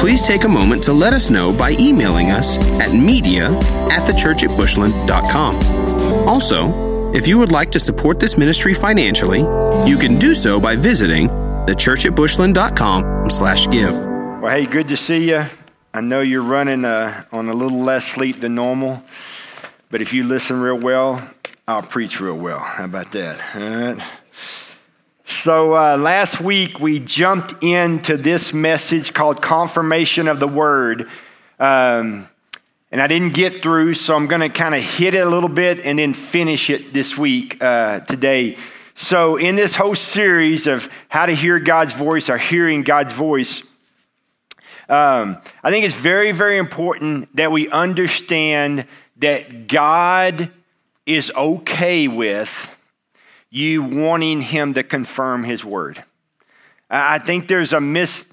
please take a moment to let us know by emailing us at media at thechurchatbushland.com. Also, if you would like to support this ministry financially, you can do so by visiting thechurchatbushland.com slash give. Well, hey, good to see you. I know you're running uh, on a little less sleep than normal, but if you listen real well, I'll preach real well. How about that? All right. So, uh, last week we jumped into this message called Confirmation of the Word. Um, and I didn't get through, so I'm going to kind of hit it a little bit and then finish it this week, uh, today. So, in this whole series of how to hear God's voice or hearing God's voice, um, I think it's very, very important that we understand that God is okay with you wanting him to confirm his word. I think there's a mis,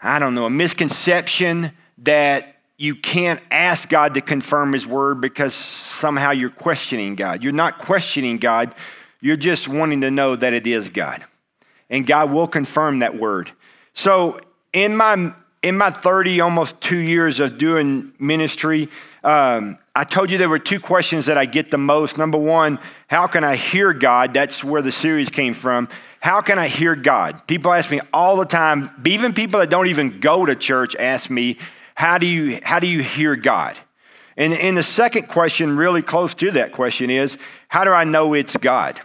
I don't know, a misconception that you can't ask God to confirm his word because somehow you're questioning God. You're not questioning God, you're just wanting to know that it is God. And God will confirm that word. So in my in my 30, almost two years of doing ministry, um, I told you there were two questions that I get the most. Number one, how can I hear God? That's where the series came from. How can I hear God? People ask me all the time, even people that don't even go to church ask me, how do you, how do you hear God? And, and the second question, really close to that question, is how do I know it's God?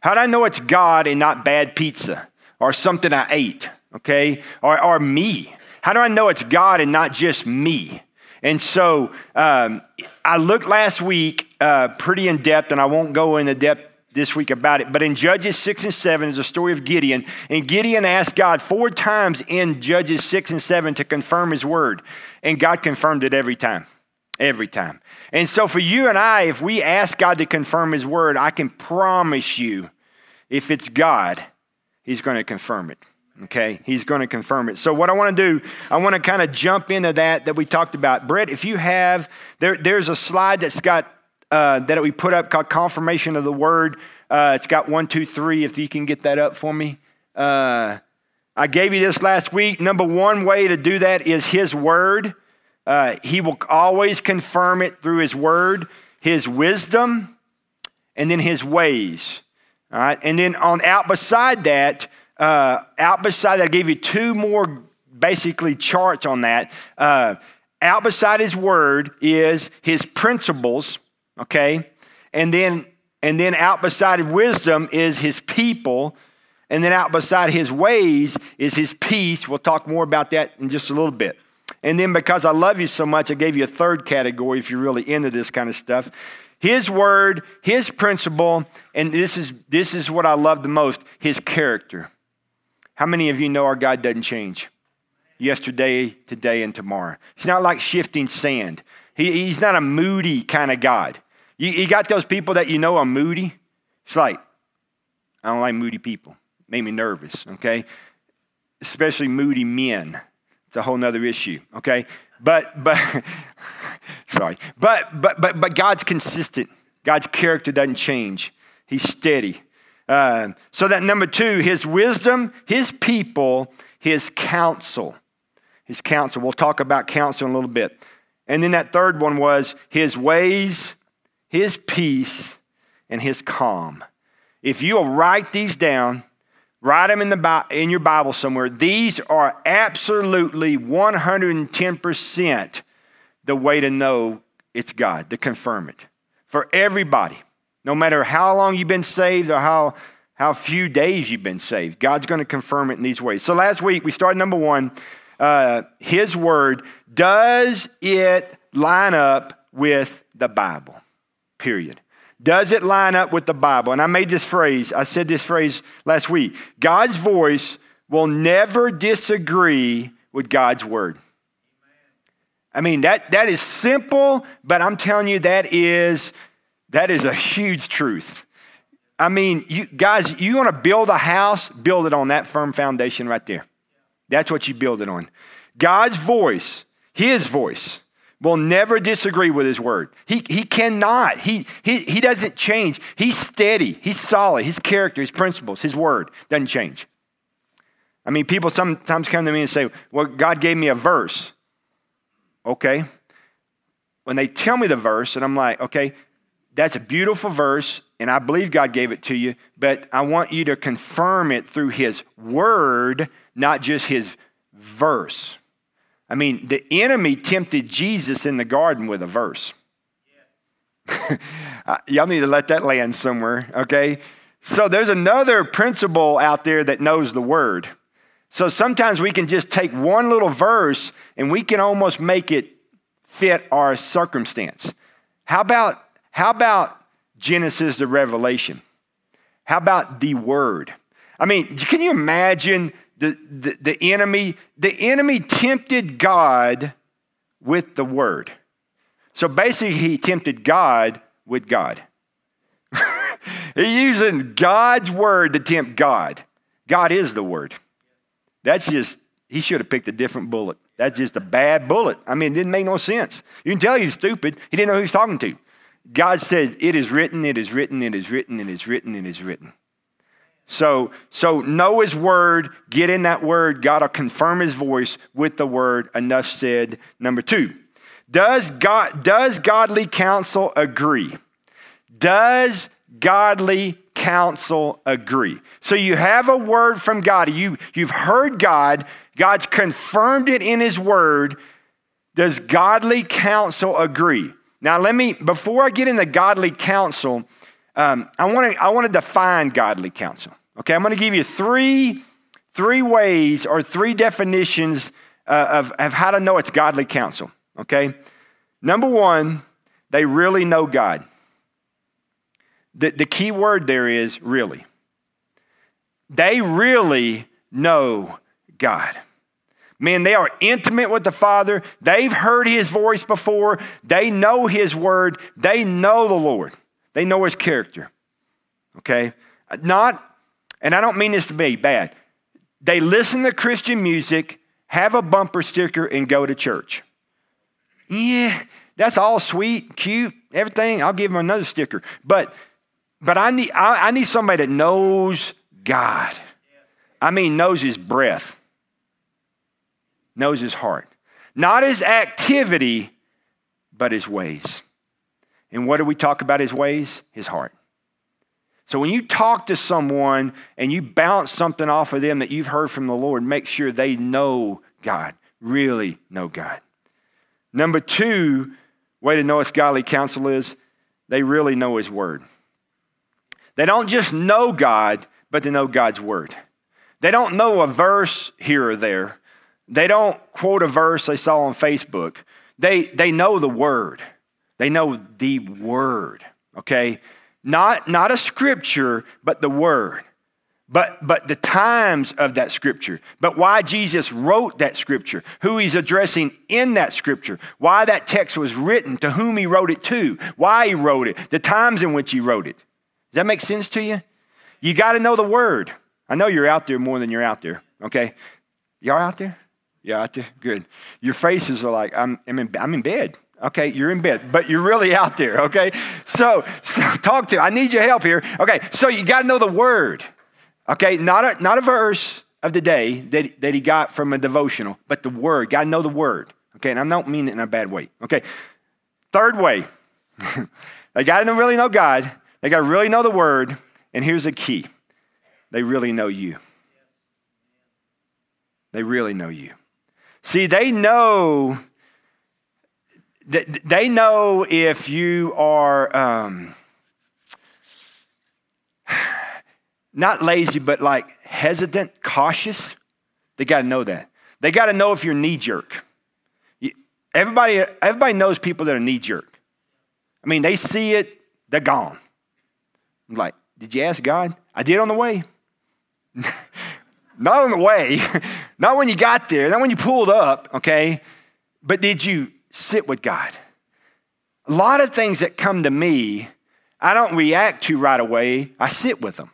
How do I know it's God and not bad pizza or something I ate, okay? Or, or me? How do I know it's God and not just me? And so um, I looked last week uh, pretty in depth, and I won't go into depth this week about it. But in Judges 6 and 7 is a story of Gideon. And Gideon asked God four times in Judges 6 and 7 to confirm his word. And God confirmed it every time. Every time. And so for you and I, if we ask God to confirm his word, I can promise you, if it's God, he's going to confirm it. Okay, he's going to confirm it. So, what I want to do, I want to kind of jump into that that we talked about. Brett, if you have, there, there's a slide that's got uh, that we put up called confirmation of the word. Uh, it's got one, two, three. If you can get that up for me. Uh, I gave you this last week. Number one way to do that is His word. Uh, he will always confirm it through His word, His wisdom, and then His ways. All right, and then on out beside that uh, out beside that, I gave you two more basically charts on that. Uh, out beside his word is his principles, okay? And then and then out beside wisdom is his people. And then out beside his ways is his peace. We'll talk more about that in just a little bit. And then because I love you so much, I gave you a third category if you're really into this kind of stuff. His word, his principle, and this is this is what I love the most, his character. How many of you know our God doesn't change? Yesterday, today, and tomorrow. He's not like shifting sand. He, he's not a moody kind of God. You, you got those people that you know are moody? It's like, I don't like moody people. Make me nervous, okay? Especially moody men. It's a whole nother issue, okay? But, but, sorry. But, but, but, but God's consistent. God's character doesn't change. He's steady. Uh, so that number two, his wisdom, his people, his counsel. His counsel. We'll talk about counsel in a little bit. And then that third one was his ways, his peace, and his calm. If you'll write these down, write them in, the, in your Bible somewhere, these are absolutely 110% the way to know it's God, to confirm it for everybody. No matter how long you've been saved or how, how few days you've been saved, God's going to confirm it in these ways. So last week we started number one uh, His Word. Does it line up with the Bible? Period. Does it line up with the Bible? And I made this phrase, I said this phrase last week God's voice will never disagree with God's Word. I mean, that, that is simple, but I'm telling you, that is, that is a huge truth. I mean, you guys, you want to build a house, build it on that firm foundation right there. That's what you build it on. God's voice, His voice, will never disagree with His word. He, he cannot. He, he, he doesn't change. He's steady. He's solid. His character, His principles, His word doesn't change. I mean, people sometimes come to me and say, Well, God gave me a verse. Okay. When they tell me the verse, and I'm like, Okay, that's a beautiful verse, and I believe God gave it to you, but I want you to confirm it through His word, not just His verse. I mean, the enemy tempted Jesus in the garden with a verse. Uh, y'all need to let that land somewhere, okay? So there's another principle out there that knows the word. So sometimes we can just take one little verse and we can almost make it fit our circumstance. How about, how about Genesis to Revelation? How about the Word? I mean, can you imagine the, the, the enemy? The enemy tempted God with the Word. So basically, he tempted God with God. He's using God's Word to tempt God. God is the Word. That's just, he should have picked a different bullet. That's just a bad bullet. I mean, it didn't make no sense. You can tell he's stupid. He didn't know who he's talking to. God said, It is written, it is written, it is written, it is written, it is written. So, so know his word, get in that word. God will confirm his voice with the word. Enough said. Number two, does, God, does godly counsel agree? Does godly counsel agree. So you have a word from God. You, you've heard God. God's confirmed it in His word. Does godly counsel agree? Now, let me, before I get into godly counsel, um, I want to I want to define godly counsel. Okay, I'm going to give you three, three ways or three definitions uh, of, of how to know it's godly counsel. Okay, number one, they really know God. The, the key word there is really. They really know God. Man, they are intimate with the Father. They've heard His voice before. They know His word. They know the Lord. They know His character. Okay? Not, and I don't mean this to be bad, they listen to Christian music, have a bumper sticker, and go to church. Yeah, that's all sweet, cute, everything. I'll give them another sticker. But but I need, I, I need somebody that knows God. I mean, knows his breath, knows his heart. Not his activity, but his ways. And what do we talk about his ways? His heart. So when you talk to someone and you bounce something off of them that you've heard from the Lord, make sure they know God, really know God. Number two, way to know what godly counsel is, they really know his word. They don't just know God, but they know God's word. They don't know a verse here or there. They don't quote a verse they saw on Facebook. They, they know the word. They know the word, okay? Not, not a scripture, but the word. But, but the times of that scripture, but why Jesus wrote that scripture, who he's addressing in that scripture, why that text was written, to whom he wrote it to, why he wrote it, the times in which he wrote it. Does that make sense to you? You got to know the word. I know you're out there more than you're out there, okay? Y'all out there? You out there? Good. Your faces are like, I'm, I'm, in, I'm in bed. Okay, you're in bed, but you're really out there, okay? So, so talk to, I need your help here. Okay, so you got to know the word, okay? Not a, not a verse of the day that, that he got from a devotional, but the word. Got to know the word, okay? And I don't mean it in a bad way, okay? Third way, they got to really know God, they got to really know the word. And here's the key they really know you. They really know you. See, they know they know if you are um, not lazy, but like hesitant, cautious. They got to know that. They got to know if you're knee jerk. Everybody, everybody knows people that are knee jerk. I mean, they see it, they're gone. I'm like, did you ask God? I did on the way. not on the way, not when you got there, not when you pulled up, okay? But did you sit with God. A lot of things that come to me, I don't react to right away, I sit with them.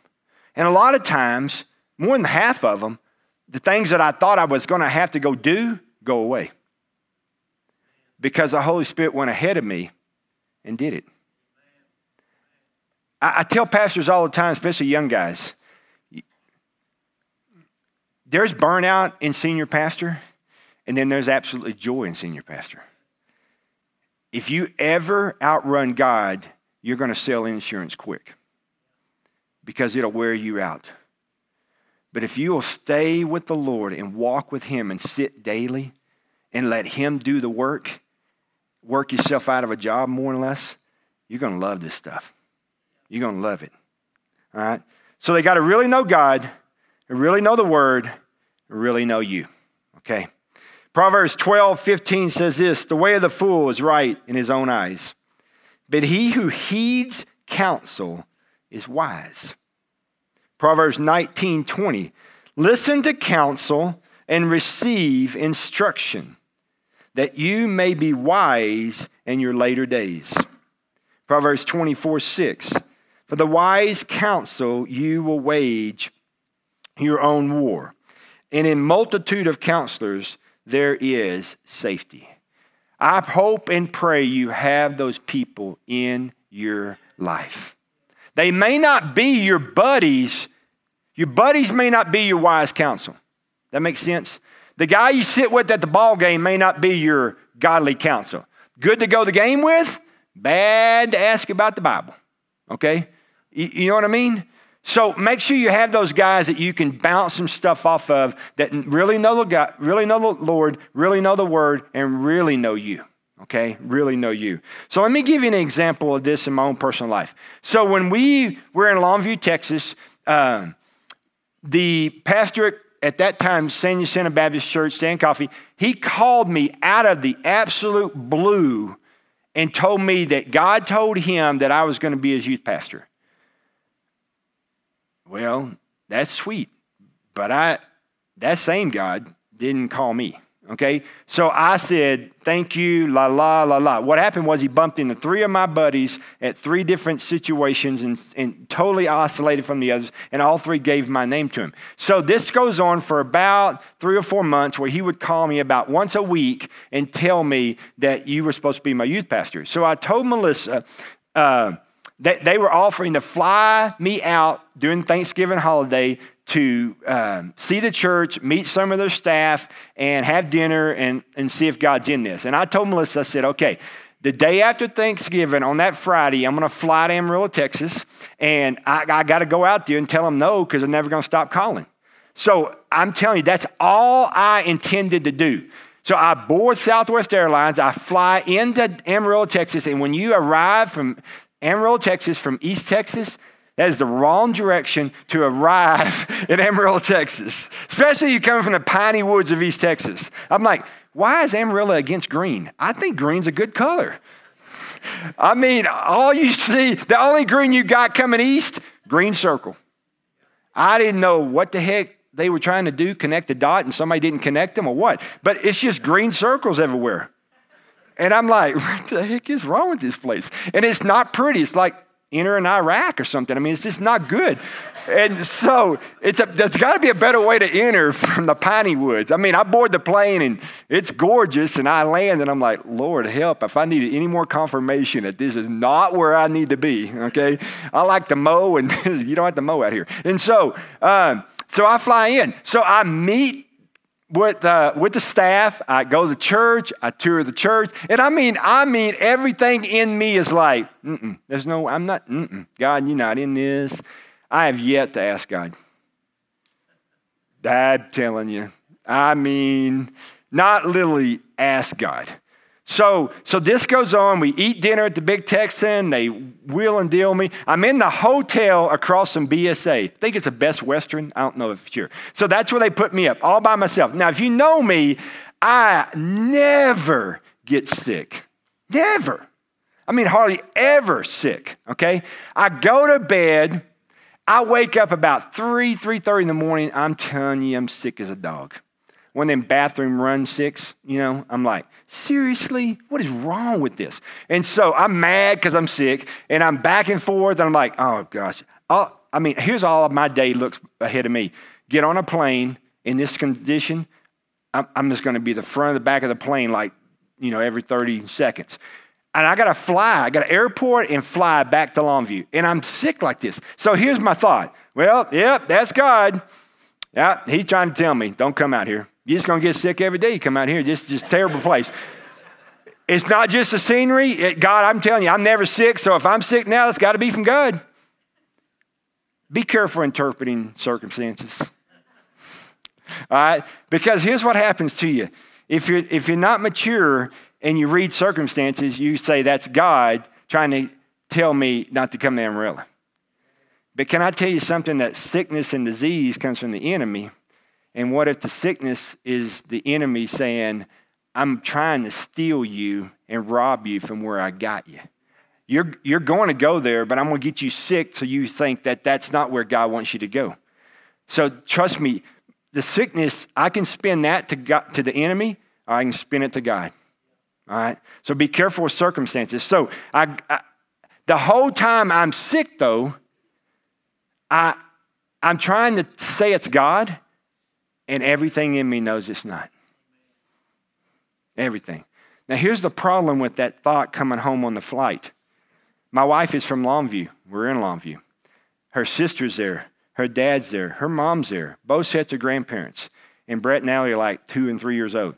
And a lot of times, more than half of them, the things that I thought I was going to have to go do go away. Because the Holy Spirit went ahead of me and did it. I, I tell pastors all the time, especially young guys, there's burnout in senior pastor, and then there's absolutely joy in senior pastor. If you ever outrun God, you're going to sell insurance quick because it'll wear you out. But if you will stay with the Lord and walk with Him and sit daily and let Him do the work, work yourself out of a job more or less, you're going to love this stuff. You're going to love it. All right? So they got to really know God, really know the Word, really know you. Okay? Proverbs 12, 15 says this The way of the fool is right in his own eyes, but he who heeds counsel is wise. Proverbs 19, 20. Listen to counsel and receive instruction, that you may be wise in your later days. Proverbs 24, 6. For the wise counsel you will wage your own war, and in multitude of counselors there is safety. I hope and pray you have those people in your life. They may not be your buddies. Your buddies may not be your wise counsel. That makes sense? The guy you sit with at the ball game may not be your godly counsel. Good to go the game with, bad to ask about the Bible. Okay? You know what I mean? So make sure you have those guys that you can bounce some stuff off of that really know the God, really know the Lord, really know the Word, and really know you. Okay, really know you. So let me give you an example of this in my own personal life. So when we were in Longview, Texas, uh, the pastor at that time, San Jacinto Baptist Church, Stan Coffee, he called me out of the absolute blue and told me that God told him that I was going to be his youth pastor. Well, that's sweet. But I that same God didn't call me. Okay? So I said, thank you, la la la la. What happened was he bumped into three of my buddies at three different situations and, and totally isolated from the others, and all three gave my name to him. So this goes on for about three or four months where he would call me about once a week and tell me that you were supposed to be my youth pastor. So I told Melissa, uh, they, they were offering to fly me out during Thanksgiving holiday to um, see the church, meet some of their staff, and have dinner and, and see if God's in this. And I told Melissa, I said, okay, the day after Thanksgiving, on that Friday, I'm going to fly to Amarillo, Texas, and I, I got to go out there and tell them no because they're never going to stop calling. So I'm telling you, that's all I intended to do. So I board Southwest Airlines. I fly into Amarillo, Texas, and when you arrive from Amarillo, Texas from East Texas, that is the wrong direction to arrive in Amarillo, Texas, especially you coming from the piney woods of East Texas. I'm like, why is Amarillo against green? I think green's a good color. I mean, all you see, the only green you got coming east, green circle. I didn't know what the heck they were trying to do, connect the dot, and somebody didn't connect them or what. But it's just green circles everywhere. And I'm like, what the heck is wrong with this place? And it's not pretty. It's like entering Iraq or something. I mean, it's just not good. And so it's a, there's got to be a better way to enter from the piney woods. I mean, I board the plane and it's gorgeous, and I land and I'm like, Lord, help! If I needed any more confirmation that this is not where I need to be, okay? I like to mow, and you don't have to mow out here. And so, um, so I fly in. So I meet with, uh, with the staff. I go to church. I tour the church. And I mean, I mean, everything in me is like, there's no, I'm not, God, you're not in this. I have yet to ask God. I'm telling you. I mean, not literally ask God. So, so this goes on. We eat dinner at the Big Texan. They wheel and deal me. I'm in the hotel across from BSA. I think it's the Best Western. I don't know if it's sure. So that's where they put me up, all by myself. Now, if you know me, I never get sick. Never. I mean, hardly ever sick, okay? I go to bed. I wake up about 3, 3.30 in the morning. I'm telling you, I'm sick as a dog. One of them bathroom run six, you know, I'm like, seriously? What is wrong with this? And so I'm mad because I'm sick and I'm back and forth and I'm like, oh gosh. I'll, I mean, here's all of my day looks ahead of me. Get on a plane in this condition, I'm, I'm just going to be the front of the back of the plane like, you know, every 30 seconds. And I got to fly. I got to airport and fly back to Longview. And I'm sick like this. So here's my thought. Well, yep, that's God. Yeah, he's trying to tell me, don't come out here. You're just going to get sick every day you come out here. This is just a terrible place. It's not just the scenery. It, God, I'm telling you, I'm never sick. So if I'm sick now, it's got to be from God. Be careful interpreting circumstances. All right? Because here's what happens to you. If you're, if you're not mature and you read circumstances, you say that's God trying to tell me not to come to Amarillo. But can I tell you something that sickness and disease comes from the enemy? And what if the sickness is the enemy saying, I'm trying to steal you and rob you from where I got you? You're, you're going to go there, but I'm going to get you sick so you think that that's not where God wants you to go. So trust me, the sickness, I can spin that to, God, to the enemy, or I can spin it to God. All right? So be careful with circumstances. So I, I the whole time I'm sick, though, I, I'm trying to say it's God, and everything in me knows it's not. Everything. Now, here's the problem with that thought coming home on the flight. My wife is from Longview. We're in Longview. Her sister's there. Her dad's there. Her mom's there. Both sets of grandparents. And Brett and Allie are like two and three years old.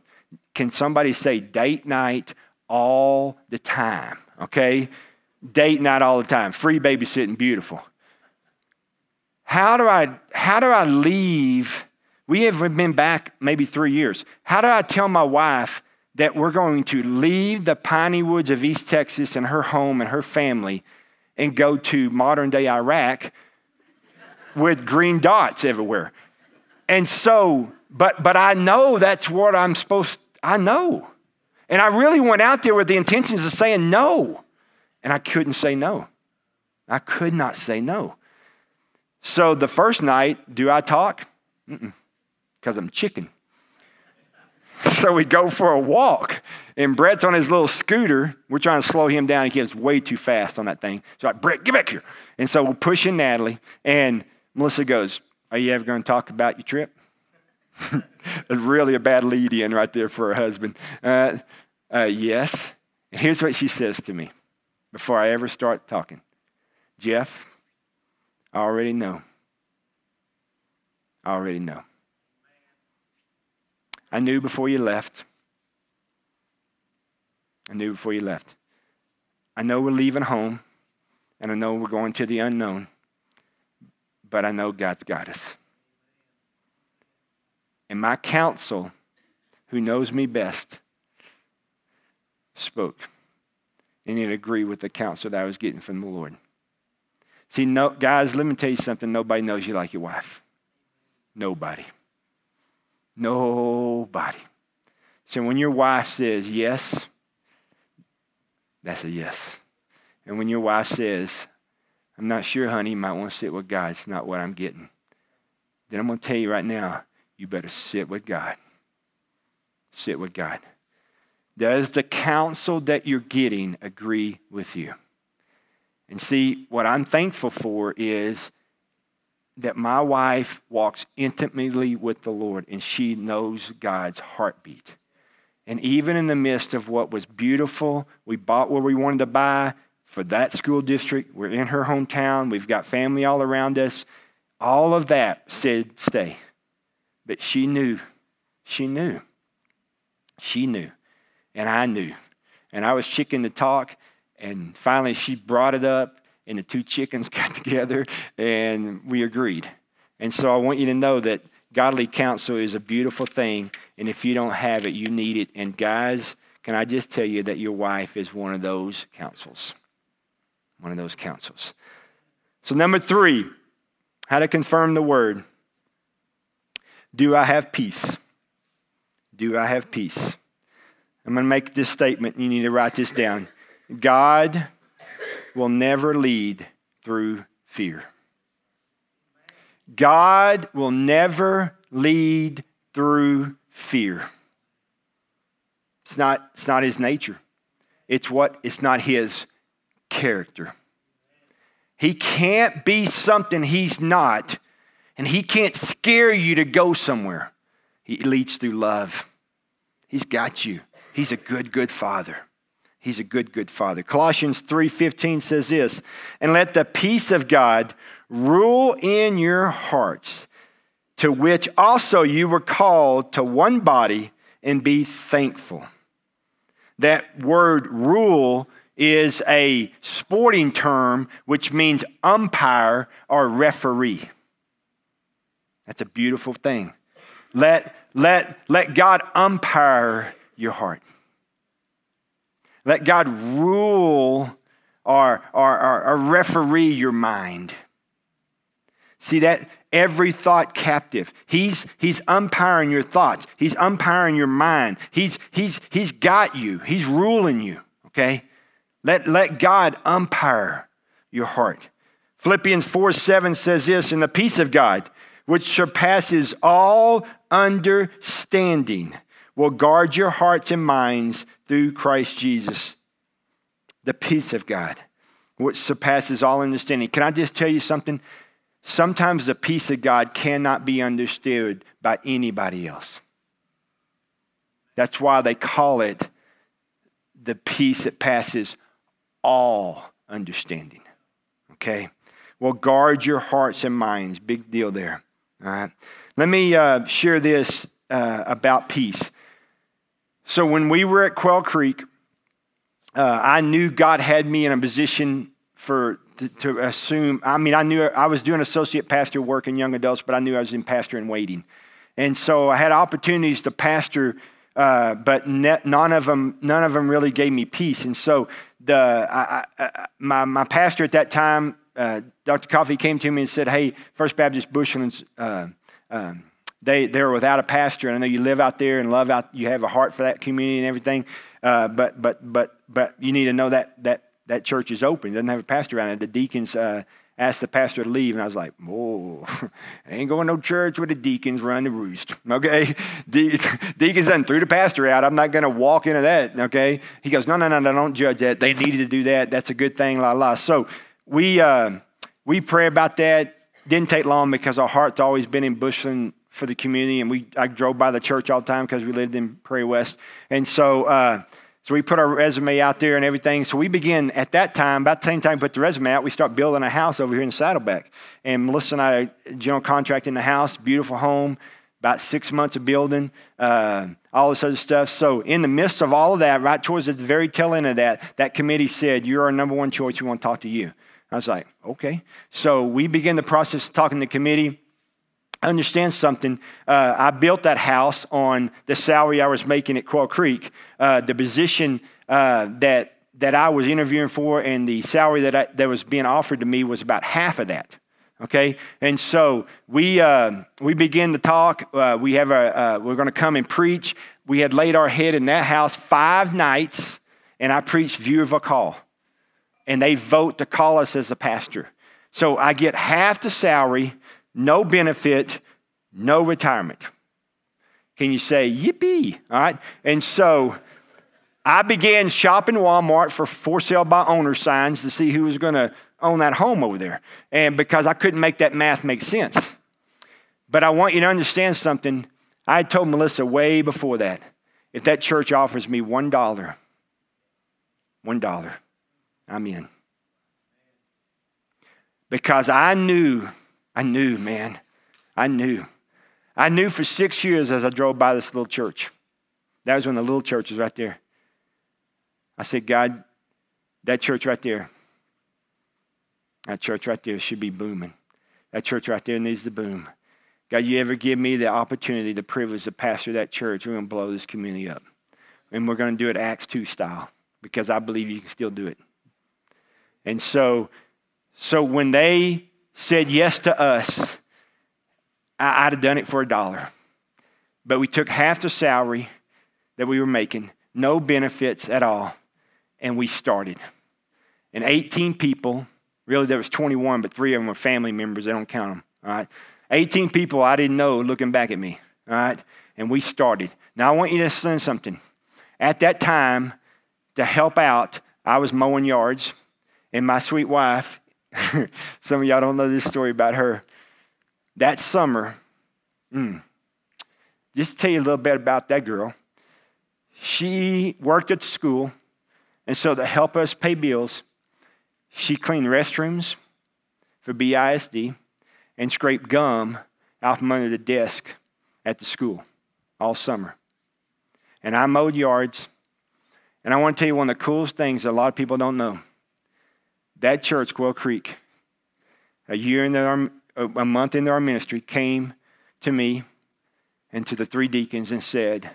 Can somebody say date night all the time? Okay? Date night all the time. Free babysitting, beautiful. How do I how do I leave? We have been back maybe three years. How do I tell my wife that we're going to leave the piney woods of East Texas and her home and her family and go to modern day Iraq with green dots everywhere. And so, but but I know that's what I'm supposed I know. And I really went out there with the intentions of saying no. And I couldn't say no. I could not say no. So the first night, do I talk? Because I'm chicken. so we go for a walk. And Brett's on his little scooter. We're trying to slow him down. He gets way too fast on that thing. So I, Brett, get back here. And so we're pushing Natalie. And Melissa goes, Are you ever going to talk about your trip? really a bad lead in right there for her husband. Uh, uh, yes. And here's what she says to me before I ever start talking Jeff, I already know. I already know. I knew before you left. I knew before you left. I know we're leaving home, and I know we're going to the unknown but I know God's got us. And my counsel, who knows me best, spoke. And it agreed with the counsel that I was getting from the Lord. See, no, guys, let me tell you something. Nobody knows you like your wife. Nobody. Nobody. So when your wife says yes, that's a yes. And when your wife says, I'm not sure, honey. You might want to sit with God. It's not what I'm getting. Then I'm going to tell you right now, you better sit with God. Sit with God. Does the counsel that you're getting agree with you? And see, what I'm thankful for is that my wife walks intimately with the Lord and she knows God's heartbeat. And even in the midst of what was beautiful, we bought what we wanted to buy, for that school district. We're in her hometown. We've got family all around us. All of that said stay. But she knew. She knew. She knew. And I knew. And I was chicken to talk. And finally, she brought it up, and the two chickens got together, and we agreed. And so I want you to know that godly counsel is a beautiful thing. And if you don't have it, you need it. And guys, can I just tell you that your wife is one of those counsels? one of those counsels. So, number three, how to confirm the word. Do I have peace? Do I have peace? I'm going to make this statement. You need to write this down. God will never lead through fear. God will never lead through fear. It's not, it's not his nature. It's what it's not his character. He can't be something he's not, and he can't scare you to go somewhere. He leads through love. He's got you. He's a good, good father. He's a good, good father. Colossians 3:15 says this, and let the peace of God rule in your hearts, to which also you were called to one body, and be thankful. That word rule is a sporting term which means umpire or referee. That's a beautiful thing. Let, let, let God umpire your heart. Let God rule or, or, or, or referee your mind. See that every thought captive. He's, he's umpiring your thoughts. He's umpiring your mind. He's, he's, he's got you. He's ruling you, okay? Let, let God umpire your heart. Philippians 4 7 says this, in the peace of God, which surpasses all understanding, will guard your hearts and minds through Christ Jesus. The peace of God, which surpasses all understanding. Can I just tell you something? Sometimes the peace of God cannot be understood by anybody else. That's why they call it the peace that passes all understanding. Okay? Well, guard your hearts and minds. Big deal there. All right? Let me uh, share this uh, about peace. So, when we were at Quail Creek, uh, I knew God had me in a position for to, to, assume. I mean, I knew I was doing associate pastor work in young adults, but I knew I was in pastor in waiting. And so I had opportunities to pastor, uh, but ne- none of them none of them really gave me peace. And so the I, I, my my pastor at that time, uh, Dr. Coffee, came to me and said, "Hey, First Baptist Bushlands." Uh, um, they they're without a pastor, and I know you live out there and love out. You have a heart for that community and everything, uh, but but but but you need to know that that that church is open. It doesn't have a pastor around it. The deacons uh, asked the pastor to leave, and I was like, whoa, ain't going to no church where the deacons run the roost." Okay, De- deacons done threw the pastor out. I'm not going to walk into that. Okay, he goes, "No, no, no, no, don't judge that. They needed to do that. That's a good thing." La la. So we uh, we pray about that. Didn't take long because our heart's always been in Bushland for the community, and we I drove by the church all the time because we lived in Prairie West, and so. Uh, so we put our resume out there and everything. So we begin at that time, about the same time we put the resume out, we start building a house over here in Saddleback. And Melissa and I, general contract in the house, beautiful home, about six months of building, uh, all this other stuff. So in the midst of all of that, right towards the very tail end of that, that committee said, you're our number one choice. We want to talk to you. I was like, okay. So we begin the process of talking to the committee understand something. Uh, I built that house on the salary I was making at Quail Creek. Uh, the position uh, that that I was interviewing for and the salary that I, that was being offered to me was about half of that. Okay, and so we uh, we begin to talk. Uh, we have a uh, we're going to come and preach. We had laid our head in that house five nights, and I preached view of a call, and they vote to call us as a pastor. So I get half the salary no benefit, no retirement. Can you say, yippee? All right. And so I began shopping Walmart for for sale by owner signs to see who was going to own that home over there. And because I couldn't make that math make sense. But I want you to understand something. I told Melissa way before that if that church offers me $1, $1, I'm in. Because I knew I knew, man. I knew. I knew for six years as I drove by this little church. That was when the little church was right there. I said, God, that church right there, that church right there should be booming. That church right there needs to boom. God, you ever give me the opportunity, the privilege to pastor that church, we're going to blow this community up. And we're going to do it Acts 2 style because I believe you can still do it. And so, so when they said yes to us, I, would have done it for a dollar. But we took half the salary that we were making, no benefits at all, and we started. And 18 people, really there was 21, but three of them were family members. They don't count them. All right. 18 people I didn't know looking back at me. All right. and we started. Now, I want you to understand something. At that time, to help out, I was mowing yards, and my sweet wife, some of y'all don't know this story about her. That summer, mm, just tell you a little bit about that girl. She worked at school, and so to help us pay bills, she cleaned restrooms for BISD and scraped gum out from under the desk at the school all summer. And I mowed yards. And I want to tell you one of the coolest things that a lot of people don't know. That church, Quail Creek, a year into our, a month into our ministry, came to me and to the three deacons and said,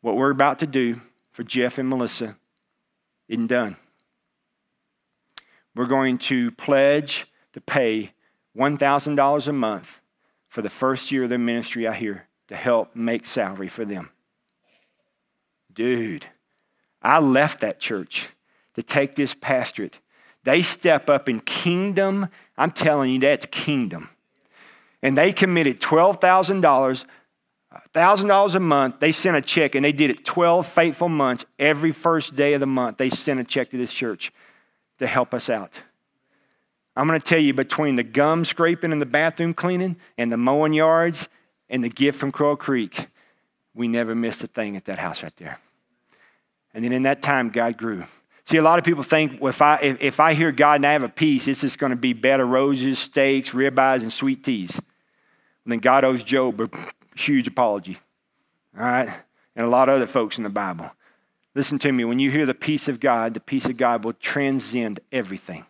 What we're about to do for Jeff and Melissa isn't done. We're going to pledge to pay $1,000 a month for the first year of their ministry out here to help make salary for them. Dude, I left that church to take this pastorate. They step up in kingdom. I'm telling you, that's kingdom. And they committed $12,000 $1,000 a month, they sent a check, and they did it 12 faithful months. Every first day of the month, they sent a check to this church to help us out. I'm going to tell you between the gum scraping and the bathroom cleaning and the mowing yards and the gift from Crow Creek, we never missed a thing at that house right there. And then in that time, God grew. See, a lot of people think well, if, I, if, if I hear God and I have a peace, it's just going to be bed of roses, steaks, ribeyes, and sweet teas. And then God owes Job a huge apology. All right? And a lot of other folks in the Bible. Listen to me. When you hear the peace of God, the peace of God will transcend everything.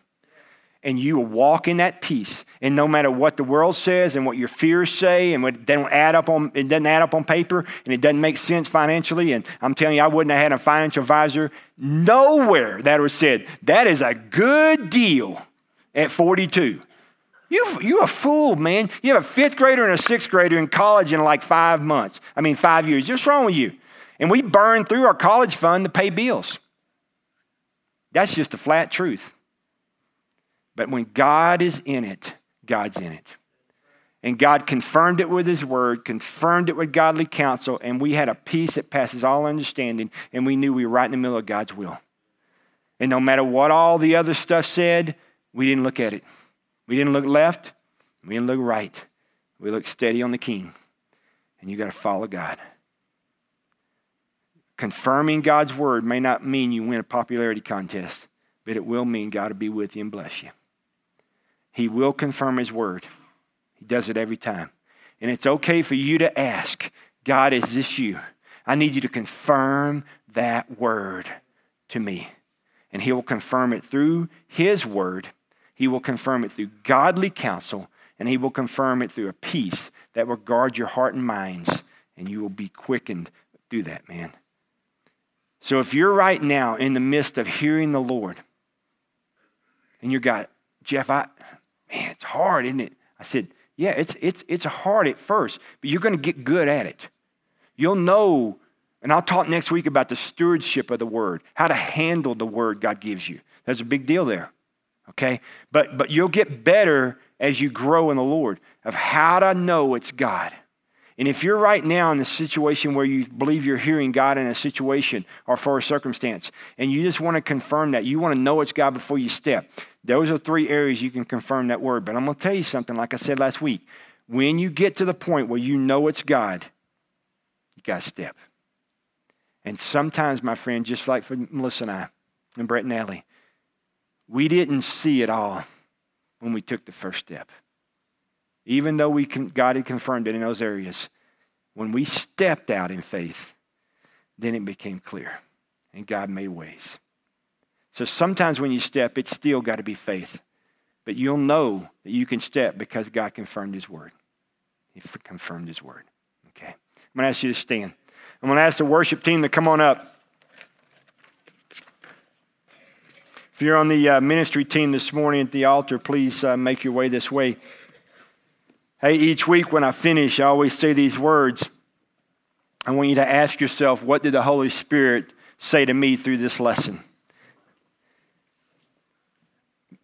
And you will walk in that peace. And no matter what the world says and what your fears say and what don't add up on it doesn't add up on paper and it doesn't make sense financially. And I'm telling you, I wouldn't have had a financial advisor. Nowhere that was said, that is a good deal at 42. You, you're a fool, man. You have a fifth grader and a sixth grader in college in like five months. I mean, five years. What's wrong with you? And we burn through our college fund to pay bills. That's just the flat truth. But when God is in it, God's in it. And God confirmed it with His word, confirmed it with godly counsel, and we had a peace that passes all understanding, and we knew we were right in the middle of God's will. And no matter what all the other stuff said, we didn't look at it. We didn't look left, we didn't look right. We looked steady on the king. And you got to follow God. Confirming God's word may not mean you win a popularity contest, but it will mean God will be with you and bless you. He will confirm his word. He does it every time. And it's okay for you to ask, God, is this you? I need you to confirm that word to me. And he will confirm it through his word he will confirm it through godly counsel, and He will confirm it through a peace that will guard your heart and minds, and you will be quickened through that, man. So if you're right now in the midst of hearing the Lord, and you got, Jeff, I, man, it's hard, isn't it? I said, yeah, it's, it's, it's hard at first, but you're going to get good at it. You'll know, and I'll talk next week about the stewardship of the word, how to handle the word God gives you. That's a big deal there okay? But, but you'll get better as you grow in the Lord of how to know it's God. And if you're right now in the situation where you believe you're hearing God in a situation or for a circumstance, and you just want to confirm that, you want to know it's God before you step, those are three areas you can confirm that word. But I'm going to tell you something, like I said last week. When you get to the point where you know it's God, you got to step. And sometimes, my friend, just like for Melissa and I, and Brett and Ellie, we didn't see it all when we took the first step. Even though we God had confirmed it in those areas, when we stepped out in faith, then it became clear and God made ways. So sometimes when you step, it's still got to be faith. But you'll know that you can step because God confirmed His word. He confirmed His word. Okay. I'm going to ask you to stand. I'm going to ask the worship team to come on up. If you're on the uh, ministry team this morning at the altar, please uh, make your way this way. Hey, each week when I finish, I always say these words. I want you to ask yourself, what did the Holy Spirit say to me through this lesson?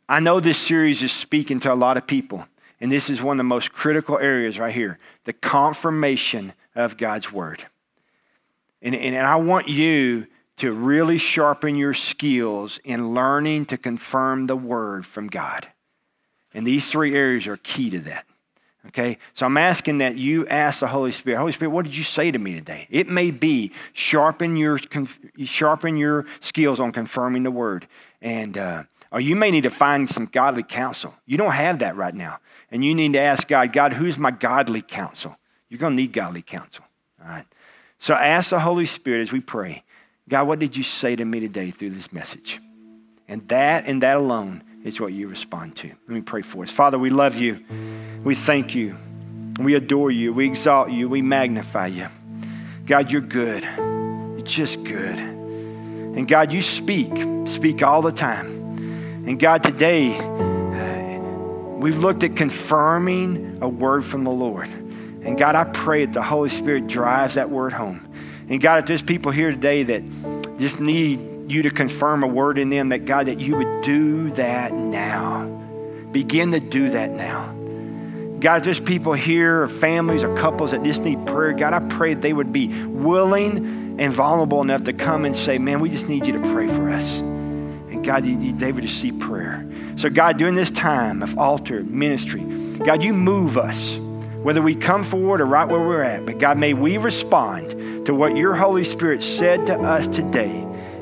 I know this series is speaking to a lot of people, and this is one of the most critical areas right here the confirmation of God's Word. And, and, and I want you to really sharpen your skills in learning to confirm the Word from God. And these three areas are key to that. Okay, so I'm asking that you ask the Holy Spirit, Holy Spirit, what did you say to me today? It may be sharpen your sharpen your skills on confirming the word, and uh, or you may need to find some godly counsel. You don't have that right now, and you need to ask God, God, who's my godly counsel? You're going to need godly counsel. All right. So ask the Holy Spirit as we pray, God, what did you say to me today through this message? And that and that alone is what you respond to. Let me pray for us. Father, we love you. We thank you. We adore you. We exalt you. We magnify you. God, you're good. You're just good. And God, you speak, speak all the time. And God, today, uh, we've looked at confirming a word from the Lord. And God, I pray that the Holy Spirit drives that word home. And God, if there's people here today that just need you to confirm a word in them that God, that you would do that now. Begin to do that now. God, there's people here, or families, or couples that just need prayer. God, I pray they would be willing and vulnerable enough to come and say, Man, we just need you to pray for us. And God, they would just see prayer. So, God, during this time of altar ministry, God, you move us, whether we come forward or right where we're at. But God, may we respond to what your Holy Spirit said to us today